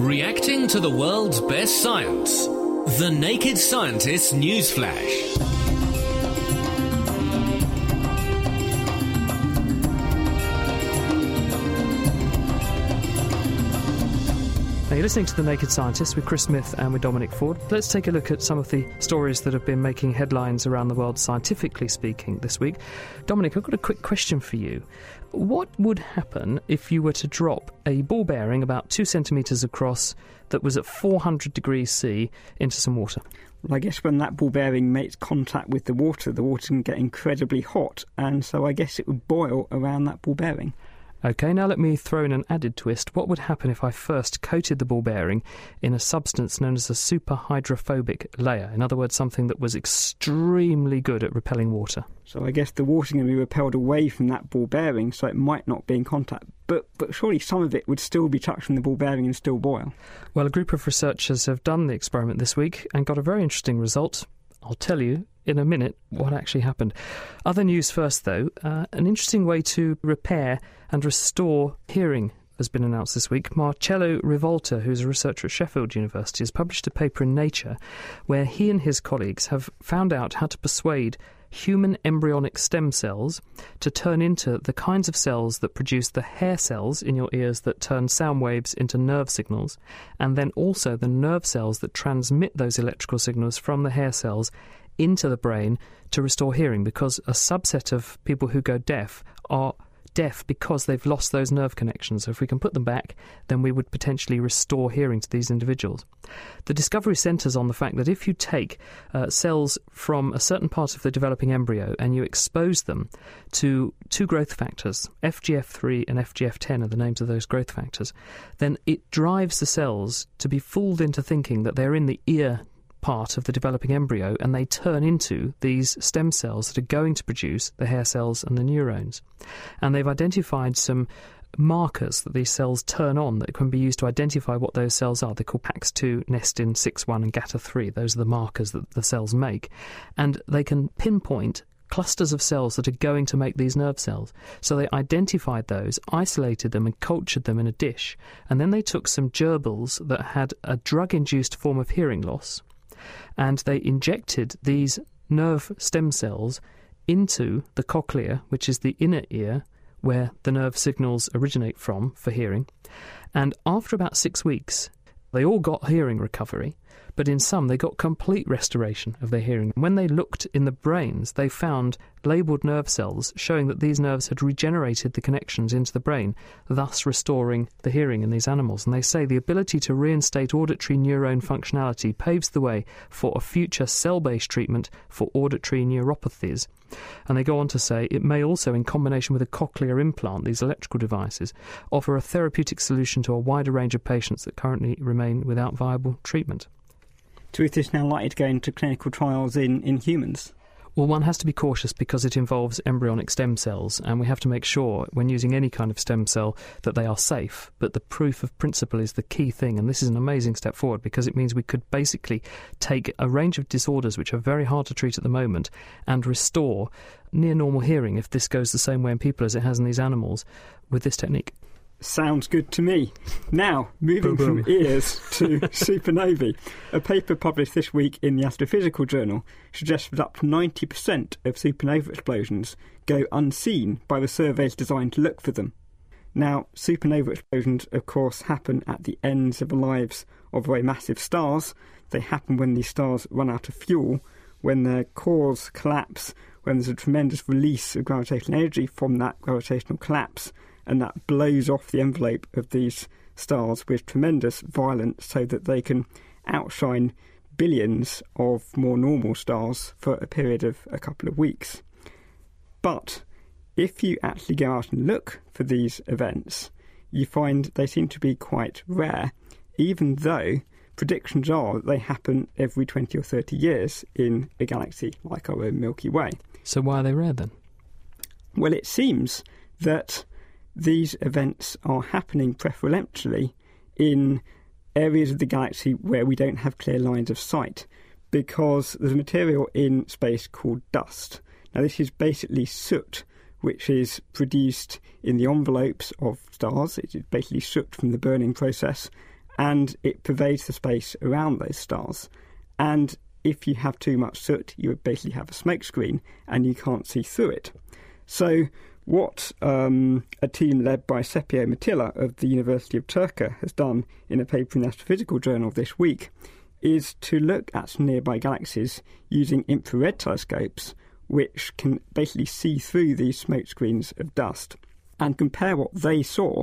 Reacting to the world's best science. The Naked Scientist News you're listening to The Naked Scientist with Chris Smith and with Dominic Ford. Let's take a look at some of the stories that have been making headlines around the world, scientifically speaking, this week. Dominic, I've got a quick question for you. What would happen if you were to drop a ball bearing about two centimetres across that was at 400 degrees C into some water? Well, I guess when that ball bearing makes contact with the water, the water can get incredibly hot, and so I guess it would boil around that ball bearing. Okay, now let me throw in an added twist. What would happen if I first coated the ball bearing in a substance known as a superhydrophobic layer? In other words, something that was extremely good at repelling water. So I guess the water's going to be repelled away from that ball bearing, so it might not be in contact. But but surely some of it would still be touching the ball bearing and still boil. Well, a group of researchers have done the experiment this week and got a very interesting result. I'll tell you in a minute what actually happened. Other news first, though. Uh, an interesting way to repair and restore hearing has been announced this week. Marcello Rivolta, who's a researcher at Sheffield University, has published a paper in Nature where he and his colleagues have found out how to persuade human embryonic stem cells to turn into the kinds of cells that produce the hair cells in your ears that turn sound waves into nerve signals, and then also the nerve cells that transmit those electrical signals from the hair cells into the brain to restore hearing because a subset of people who go deaf are deaf because they've lost those nerve connections. So if we can put them back, then we would potentially restore hearing to these individuals. The discovery centres on the fact that if you take uh, cells from a certain part of the developing embryo and you expose them to two growth factors, FGF3 and FGF10 are the names of those growth factors, then it drives the cells to be fooled into thinking that they're in the ear part of the developing embryo and they turn into these stem cells that are going to produce the hair cells and the neurons. And they've identified some markers that these cells turn on that can be used to identify what those cells are. They're called PAX2, Nestin, SIX1 and GATA3. Those are the markers that the cells make. And they can pinpoint clusters of cells that are going to make these nerve cells. So they identified those, isolated them, and cultured them in a dish. And then they took some gerbils that had a drug induced form of hearing loss and they injected these nerve stem cells into the cochlea, which is the inner ear where the nerve signals originate from for hearing. And after about six weeks, they all got hearing recovery, but in some they got complete restoration of their hearing. When they looked in the brains, they found labelled nerve cells showing that these nerves had regenerated the connections into the brain, thus restoring the hearing in these animals. And they say the ability to reinstate auditory neuron functionality paves the way for a future cell based treatment for auditory neuropathies. And they go on to say it may also, in combination with a cochlear implant, these electrical devices, offer a therapeutic solution to a wider range of patients that currently remain without viable treatment. So is now likely to go into clinical trials in, in humans? Well, one has to be cautious because it involves embryonic stem cells, and we have to make sure when using any kind of stem cell that they are safe. But the proof of principle is the key thing, and this is an amazing step forward because it means we could basically take a range of disorders which are very hard to treat at the moment and restore near normal hearing if this goes the same way in people as it has in these animals with this technique. Sounds good to me. Now, moving boom, boom. from ears to supernovae. A paper published this week in the Astrophysical Journal suggests that up to 90% of supernova explosions go unseen by the surveys designed to look for them. Now, supernova explosions, of course, happen at the ends of the lives of very massive stars. They happen when these stars run out of fuel, when their cores collapse, when there's a tremendous release of gravitational energy from that gravitational collapse and that blows off the envelope of these stars with tremendous violence so that they can outshine billions of more normal stars for a period of a couple of weeks. But if you actually go out and look for these events, you find they seem to be quite rare, even though predictions are that they happen every 20 or 30 years in a galaxy like our own Milky Way. So, why are they rare then? Well, it seems that these events are happening preferentially in areas of the galaxy where we don't have clear lines of sight because there's a material in space called dust. Now, this is basically soot which is produced in the envelopes of stars. It is basically soot from the burning process, and it pervades the space around those stars. And if you have too much soot, you would basically have a smoke screen and you can't see through it. So, what um, a team led by Seppo Mattila of the University of Turku has done in a paper in the Astrophysical Journal this week is to look at nearby galaxies using infrared telescopes, which can basically see through these smoke screens of dust, and compare what they saw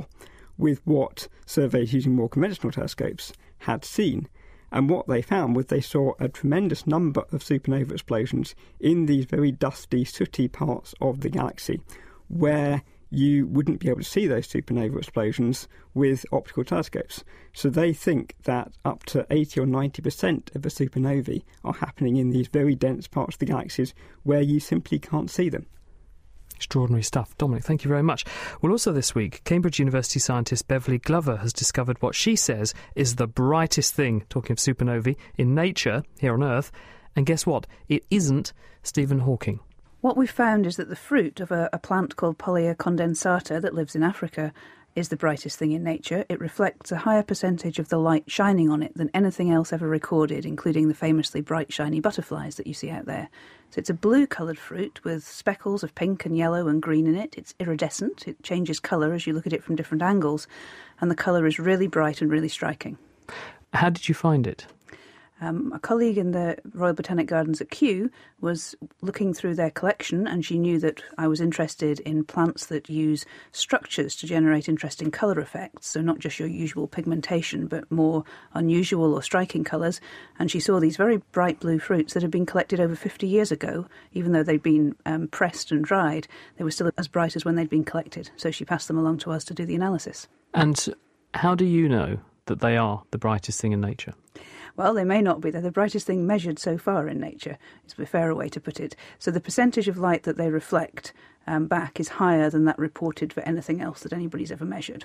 with what surveys using more conventional telescopes had seen. And what they found was they saw a tremendous number of supernova explosions in these very dusty, sooty parts of the galaxy, where you wouldn't be able to see those supernova explosions with optical telescopes. So they think that up to 80 or 90% of the supernovae are happening in these very dense parts of the galaxies where you simply can't see them. Extraordinary stuff. Dominic, thank you very much. Well, also this week, Cambridge University scientist Beverley Glover has discovered what she says is the brightest thing, talking of supernovae, in nature here on Earth. And guess what? It isn't Stephen Hawking. What we've found is that the fruit of a, a plant called Pollia condensata that lives in Africa is the brightest thing in nature. It reflects a higher percentage of the light shining on it than anything else ever recorded, including the famously bright, shiny butterflies that you see out there. So it's a blue coloured fruit with speckles of pink and yellow and green in it. It's iridescent, it changes colour as you look at it from different angles, and the colour is really bright and really striking. How did you find it? Um, a colleague in the Royal Botanic Gardens at Kew was looking through their collection and she knew that I was interested in plants that use structures to generate interesting colour effects. So, not just your usual pigmentation, but more unusual or striking colours. And she saw these very bright blue fruits that had been collected over 50 years ago. Even though they'd been um, pressed and dried, they were still as bright as when they'd been collected. So, she passed them along to us to do the analysis. And how do you know that they are the brightest thing in nature? Well, they may not be. They're the brightest thing measured so far in nature, is a fairer way to put it. So the percentage of light that they reflect um, back is higher than that reported for anything else that anybody's ever measured.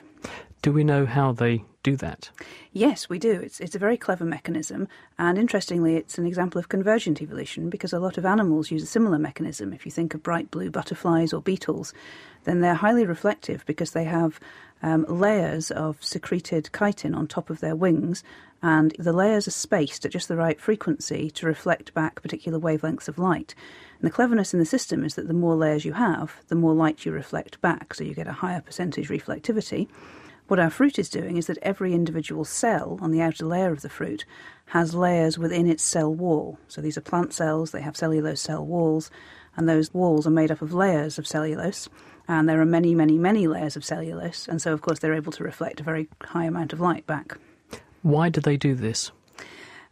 Do we know how they do that? Yes, we do. It's, it's a very clever mechanism, and interestingly, it's an example of convergent evolution because a lot of animals use a similar mechanism. If you think of bright blue butterflies or beetles, then they're highly reflective because they have um, layers of secreted chitin on top of their wings, and the layers are spaced at just the right frequency to reflect back particular wavelengths of light. And the cleverness in the system is that the more layers you have, the more light you reflect back, so you get a higher percentage reflectivity. What our fruit is doing is that every individual cell on the outer layer of the fruit has layers within its cell wall. So these are plant cells, they have cellulose cell walls, and those walls are made up of layers of cellulose and there are many, many, many layers of cellulose, and so of course they're able to reflect a very high amount of light back. Why do they do this?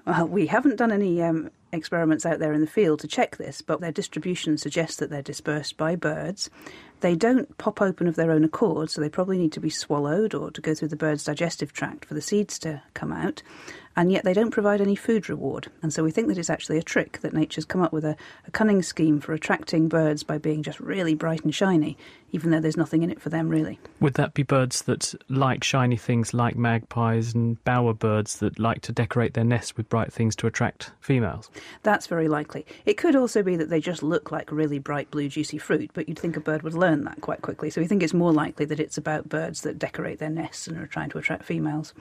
Well, we haven't done any um, experiments out there in the field to check this, but their distribution suggests that they're dispersed by birds. They don't pop open of their own accord, so they probably need to be swallowed or to go through the bird's digestive tract for the seeds to come out and yet they don't provide any food reward. And so we think that it's actually a trick that nature's come up with a, a, cunning scheme for attracting birds by being just really bright and shiny, even though there's nothing in it for them really. Would that be birds that like shiny things like magpies and bower birds that like to decorate their nests with bright things to attract females? That's very likely. It could also be that they just look like really bright blue juicy fruit, but you'd think a bird would learn that quite quickly. So we think it's more likely that it's about birds that decorate their nests and are trying to attract females.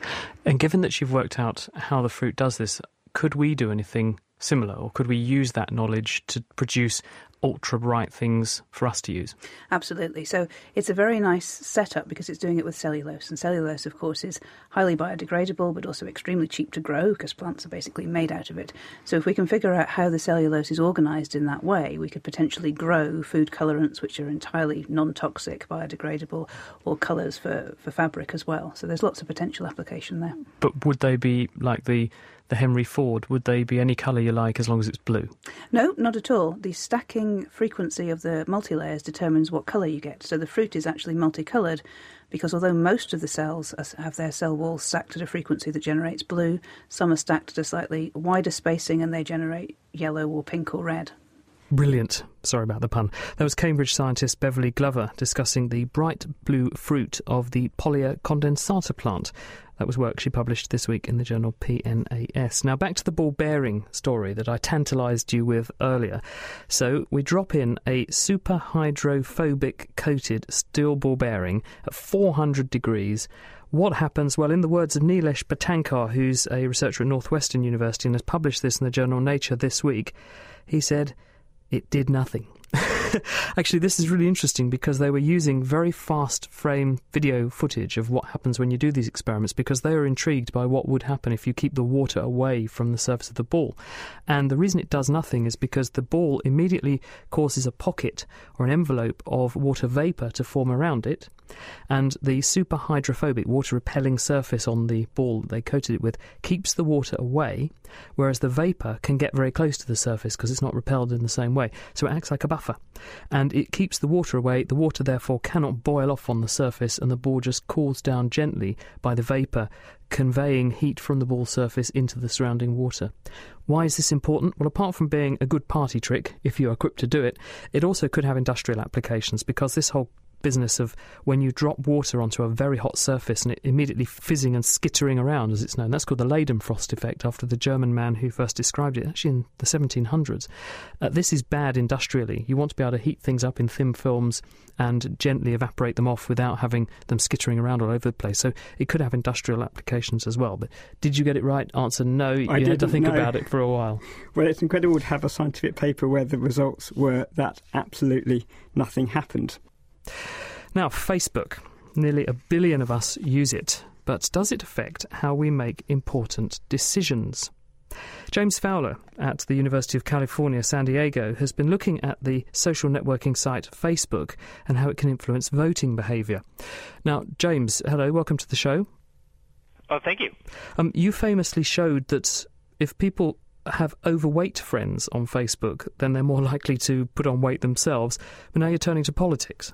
And given that you've worked out how the fruit does this, could we do anything similar, or could we use that knowledge to produce ultra bright things for us to use. Absolutely. So it's a very nice setup because it's doing it with cellulose. And cellulose, of course, is highly biodegradable but also extremely cheap to grow because plants are basically made out of it. So if we can figure out how the cellulose is organized in that way, we could potentially grow food colorants which are entirely non toxic, biodegradable, or colors for, for fabric as well. So there's lots of potential application there. But would they be like the the Henry Ford, would they be any colour you like as long as it's blue? No, not at all. The stacking frequency of the multi-layers determines what colour you get. So the fruit is actually multicoloured because although most of the cells have their cell walls stacked at a frequency that generates blue, some are stacked at a slightly wider spacing and they generate yellow or pink or red. Brilliant. Sorry about the pun. That was Cambridge scientist Beverley Glover discussing the bright blue fruit of the Pollia condensata plant. That was work she published this week in the journal PNAS. Now, back to the ball bearing story that I tantalised you with earlier. So, we drop in a super hydrophobic coated steel ball bearing at 400 degrees What happens? Well, in the words of Neelesh Patankar, who's a researcher at Northwestern University and has published this in the journal Nature this week, he said, it did nothing. Actually, this is really interesting because they were using very fast frame video footage of what happens when you do these experiments because they were intrigued by what would happen if you keep the water away from the surface of the ball. And the reason it does nothing is because the ball immediately causes a pocket or an envelope of water vapor to form around it. And the super hydrophobic water repelling surface on the ball that they coated it with keeps the water away, whereas the vapor can get very close to the surface because it's not repelled in the same way. So it acts like a buffer and it keeps the water away. The water, therefore, cannot boil off on the surface, and the ball just cools down gently by the vapour conveying heat from the ball surface into the surrounding water. Why is this important? Well, apart from being a good party trick, if you are equipped to do it, it also could have industrial applications because this whole business of when you drop water onto a very hot surface and it immediately fizzing and skittering around, as it's known. That's called the Leidenfrost effect, after the German man who first described it, actually in the 1700s. Uh, this is bad industrially. You want to be able to heat things up in thin films and gently evaporate them off without having them skittering around all over the place. So it could have industrial applications as well. But did you get it right? Answer no. I you had to think know. about it for a while. Well, it's incredible to have a scientific paper where the results were that absolutely nothing happened. Now, Facebook. Nearly a billion of us use it, but does it affect how we make important decisions? James Fowler at the University of California, San Diego, has been looking at the social networking site Facebook and how it can influence voting behaviour. Now, James, hello, welcome to the show. Oh, thank you. Um, you famously showed that if people have overweight friends on Facebook, then they're more likely to put on weight themselves. But now you're turning to politics.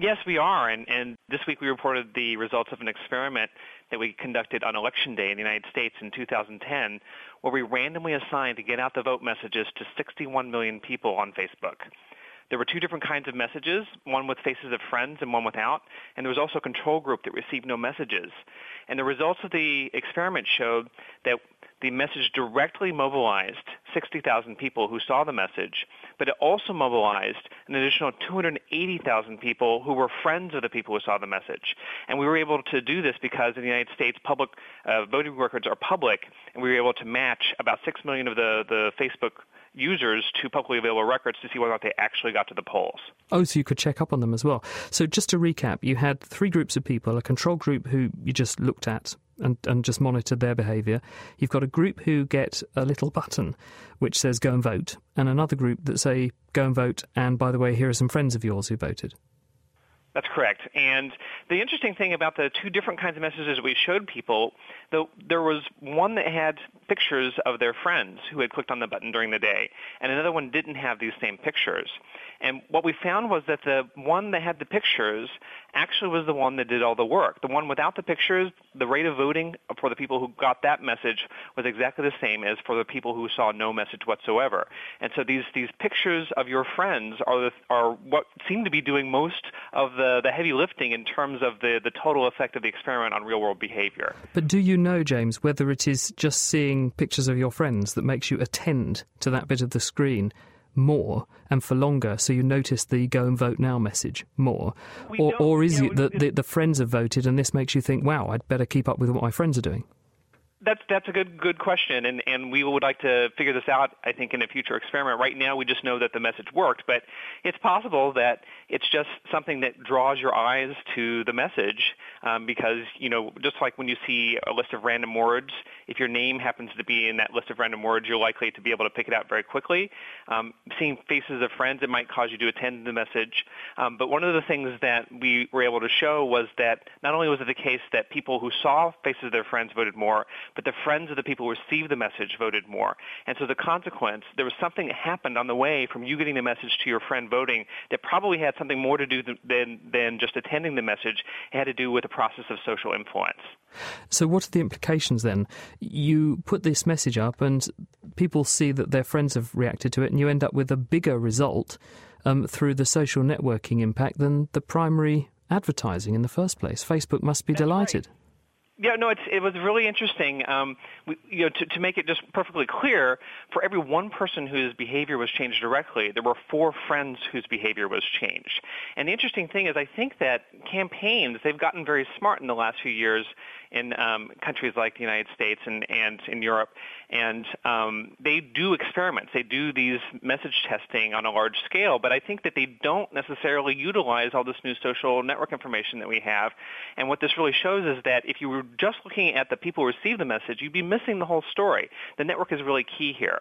Yes, we are. And, and this week we reported the results of an experiment that we conducted on Election Day in the United States in 2010, where we randomly assigned to get out the vote messages to 61 million people on Facebook. There were two different kinds of messages, one with faces of friends and one without, and there was also a control group that received no messages. And the results of the experiment showed that the message directly mobilized 60,000 people who saw the message, but it also mobilized an additional 280,000 people who were friends of the people who saw the message. And we were able to do this because in the United States, public uh, voting records are public, and we were able to match about 6 million of the, the Facebook users to publicly available records to see whether or not they actually got to the polls. Oh, so you could check up on them as well. So just to recap, you had three groups of people, a control group who you just looked at and, and just monitored their behaviour. You've got a group who get a little button which says go and vote, and another group that say go and vote, and by the way, here are some friends of yours who voted. That's correct. And the interesting thing about the two different kinds of messages we showed people, though there was one that had pictures of their friends who had clicked on the button during the day, and another one didn't have these same pictures. And what we found was that the one that had the pictures actually was the one that did all the work. The one without the pictures, the rate of voting for the people who got that message was exactly the same as for the people who saw no message whatsoever. And so these these pictures of your friends are the, are what seem to be doing most of the the heavy lifting in terms of the the total effect of the experiment on real world behavior. But do you know, James, whether it is just seeing pictures of your friends that makes you attend to that bit of the screen? more and for longer, so you notice the "go and vote now" message more, or or is you it that the, the friends have voted and this makes you think, "Wow, I'd better keep up with what my friends are doing"? That's that's a good good question, and and we would like to figure this out. I think in a future experiment. Right now, we just know that the message worked, but it's possible that it's just something that draws your eyes to the message, um, because you know, just like when you see a list of random words, if your name happens to be in that list of random words, you're likely to be able to pick it out very quickly. Um, seeing faces of friends, it might cause you to attend the message. Um, but one of the things that we were able to show was that not only was it the case that people who saw faces of their friends voted more, but the friends of the people who received the message voted more. And so the consequence, there was something that happened on the way from you getting the message to your friend voting that probably had something more to do than, than just attending the message. It had to do with the process of social influence. So, what are the implications then? You put this message up, and people see that their friends have reacted to it, and you end up with a bigger result um, through the social networking impact than the primary advertising in the first place. Facebook must be That's delighted. Yeah, no, it's, it was really interesting. Um, we, you know, to, to make it just perfectly clear, for every one person whose behavior was changed directly, there were four friends whose behavior was changed. And the interesting thing is, I think that campaigns they've gotten very smart in the last few years in um, countries like the United States and, and in Europe, and um, they do experiments. They do these message testing on a large scale, but I think that they don't necessarily utilize all this new social network information that we have. And what this really shows is that if you were just looking at the people who receive the message, you'd be missing the whole story. The network is really key here.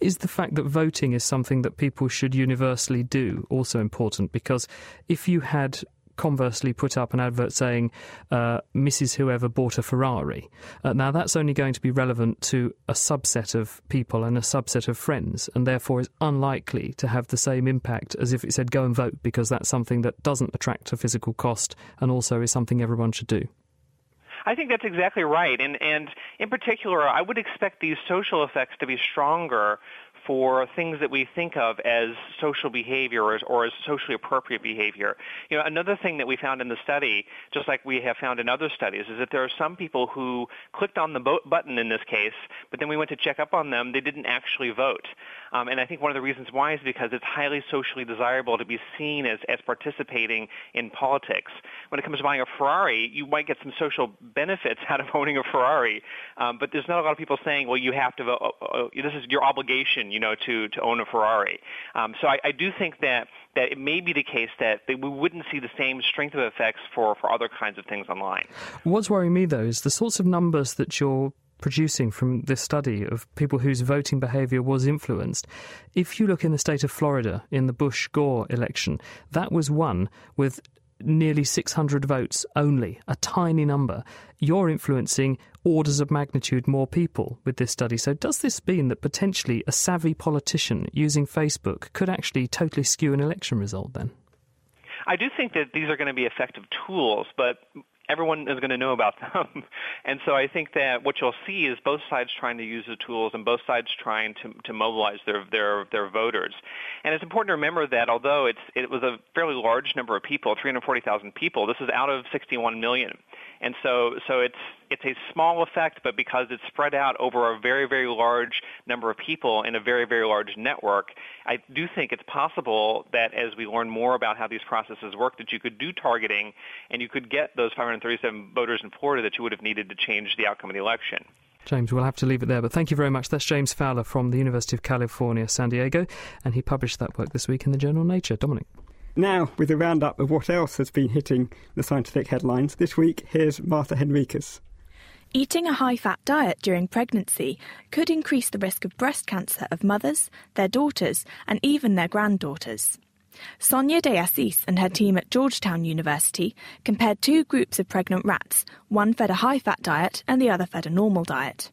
Is the fact that voting is something that people should universally do also important? Because if you had conversely put up an advert saying uh, Mrs. Whoever bought a Ferrari. Uh, now, that's only going to be relevant to a subset of people and a subset of friends, and therefore is unlikely to have the same impact as if it said go and vote, because that's something that doesn't attract a physical cost and also is something everyone should do. I think that's exactly right. And, and in particular, I would expect these social effects to be stronger for things that we think of as social behavior or as, or as, socially appropriate behavior. You know, another thing that we found in the study, just like we have found in other studies, is that there are some people who clicked on the vote button in this case, but then we went to check up on them, they didn't actually vote. Um, and I think one of the reasons why is because it's highly socially desirable to be seen as, as participating in politics. When it comes to buying a Ferrari, you might get some social benefits out of owning a Ferrari, um, but there's not a lot of people saying, well, you have to vote. Uh, uh, this is your obligation you know, to, to own a Ferrari. Um, so I, I do think that, that it may be the case that, we wouldn't see the same strength of effects for, for other kinds of things online. What's worrying me, though, is the sorts of numbers that you're producing from this study of people whose voting behaviour was influenced. If you look in the state of Florida in the Bush Gore election, that was won with nearly 600 votes only, a tiny number. You're influencing orders of magnitude more people with this study. So, does this mean that potentially a savvy politician using Facebook could actually totally skew an election result then? I do think that these are going to be effective tools, but everyone is going to know about them. and so I think that what you'll see is both sides trying to use the tools and both sides trying to, to mobilize their, their, their voters. And it's important to remember that although it's, it was a fairly large number of people, 340,000 people, this is out of 61 million. And so, so it's, it's a small effect, but because it's spread out over a very, very large number of people in a very, very large network, I do think it's possible that as we learn more about how these processes work, that you could do targeting and you could get those 537 voters in Florida that you would have needed to change the outcome of the election. James, we'll have to leave it there, but thank you very much. That's James Fowler from the University of California, San Diego, and he published that work this week in the journal Nature. Dominic. Now, with a roundup of what else has been hitting the scientific headlines, this week here's Martha Henriques. Eating a high fat diet during pregnancy could increase the risk of breast cancer of mothers, their daughters, and even their granddaughters. Sonia de Assis and her team at Georgetown University compared two groups of pregnant rats, one fed a high fat diet and the other fed a normal diet.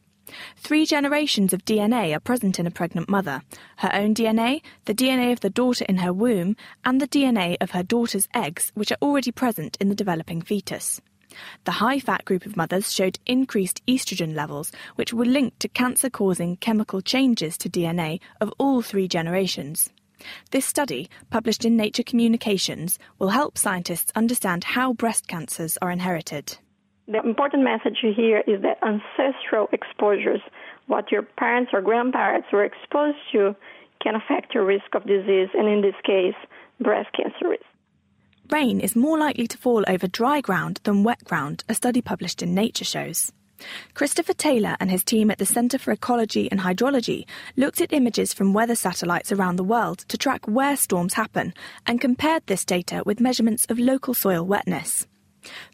Three generations of DNA are present in a pregnant mother her own DNA, the DNA of the daughter in her womb, and the DNA of her daughter's eggs, which are already present in the developing fetus. The high fat group of mothers showed increased estrogen levels, which were linked to cancer causing chemical changes to DNA of all three generations. This study, published in Nature Communications, will help scientists understand how breast cancers are inherited. The important message here is that ancestral exposures, what your parents or grandparents were exposed to, can affect your risk of disease, and in this case, breast cancer risk. Rain is more likely to fall over dry ground than wet ground, a study published in Nature shows. Christopher Taylor and his team at the Centre for Ecology and Hydrology looked at images from weather satellites around the world to track where storms happen and compared this data with measurements of local soil wetness.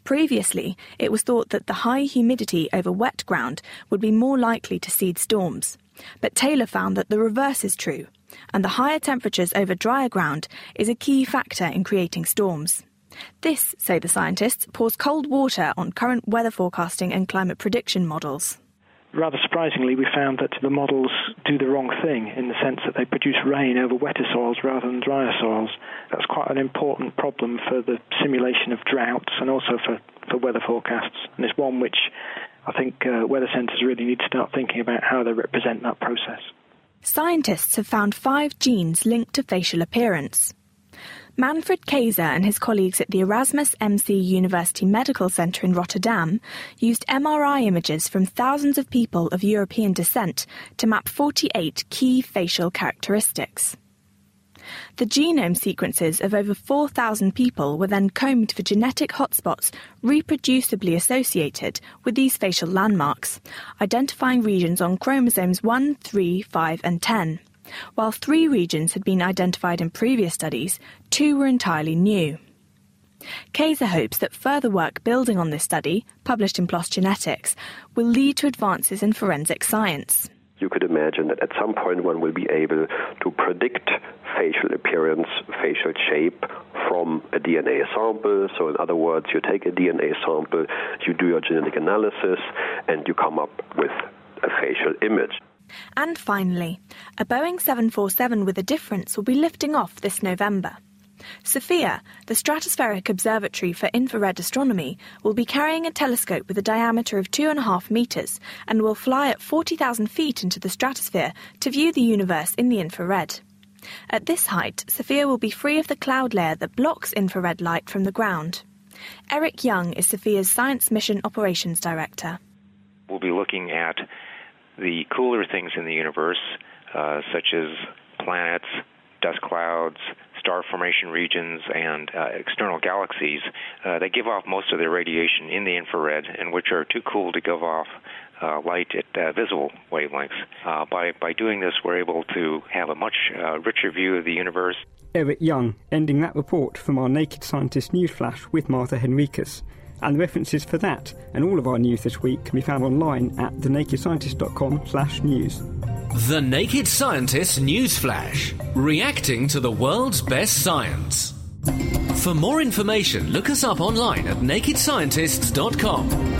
Previously, it was thought that the high humidity over wet ground would be more likely to seed storms. But Taylor found that the reverse is true, and the higher temperatures over drier ground is a key factor in creating storms. This, say the scientists, pours cold water on current weather forecasting and climate prediction models rather surprisingly, we found that the models do the wrong thing in the sense that they produce rain over wetter soils rather than drier soils. That's quite an important problem for the simulation of droughts and also for, for weather forecasts. And it's one which I think uh, weather centres really need to start thinking about how they represent that process. Scientists have found five genes linked to facial appearance. Manfred Kayser and his colleagues at the Erasmus MC University Medical Centre in Rotterdam used MRI images from thousands of people of European descent to map 48 key facial characteristics. The genome sequences of over 4,000 people were then combed for genetic hotspots reproducibly associated with these facial landmarks, identifying regions on chromosomes 1, 3, 5, and 10. While three regions had been identified in previous studies, two were entirely new. Kayser hopes that further work building on this study, published in PLOS Genetics, will lead to advances in forensic science. You could imagine that at some point one will be able to predict facial appearance, facial shape from a DNA sample. So, in other words, you take a DNA sample, you do your genetic analysis, and you come up with a facial image. And finally, a Boeing 747 with a difference will be lifting off this November. SOFIA, the Stratospheric Observatory for Infrared Astronomy, will be carrying a telescope with a diameter of two and a half metres and will fly at 40,000 feet into the stratosphere to view the universe in the infrared. At this height, SOFIA will be free of the cloud layer that blocks infrared light from the ground. Erick Young is SOFIA's Science Mission Operations Director. We'll be looking at the cooler things in the universe, uh, such as planets, dust clouds, star formation regions, and uh, external galaxies uh, that give off most of their radiation in the infrared and which are too cool to give off uh, light at uh, visible wavelengths. Uh, by, by doing this, we're able to have a much uh, richer view of the universe. Erick Young, ending that report from our Naked Scientist newsflash with Martha Henriques. And the references for that and all of our news this week can be found online at thenakedscientist.com slash news. The Naked Scientist News Flash, reacting to the world's best science. For more information, look us up online at nakedscientists.com.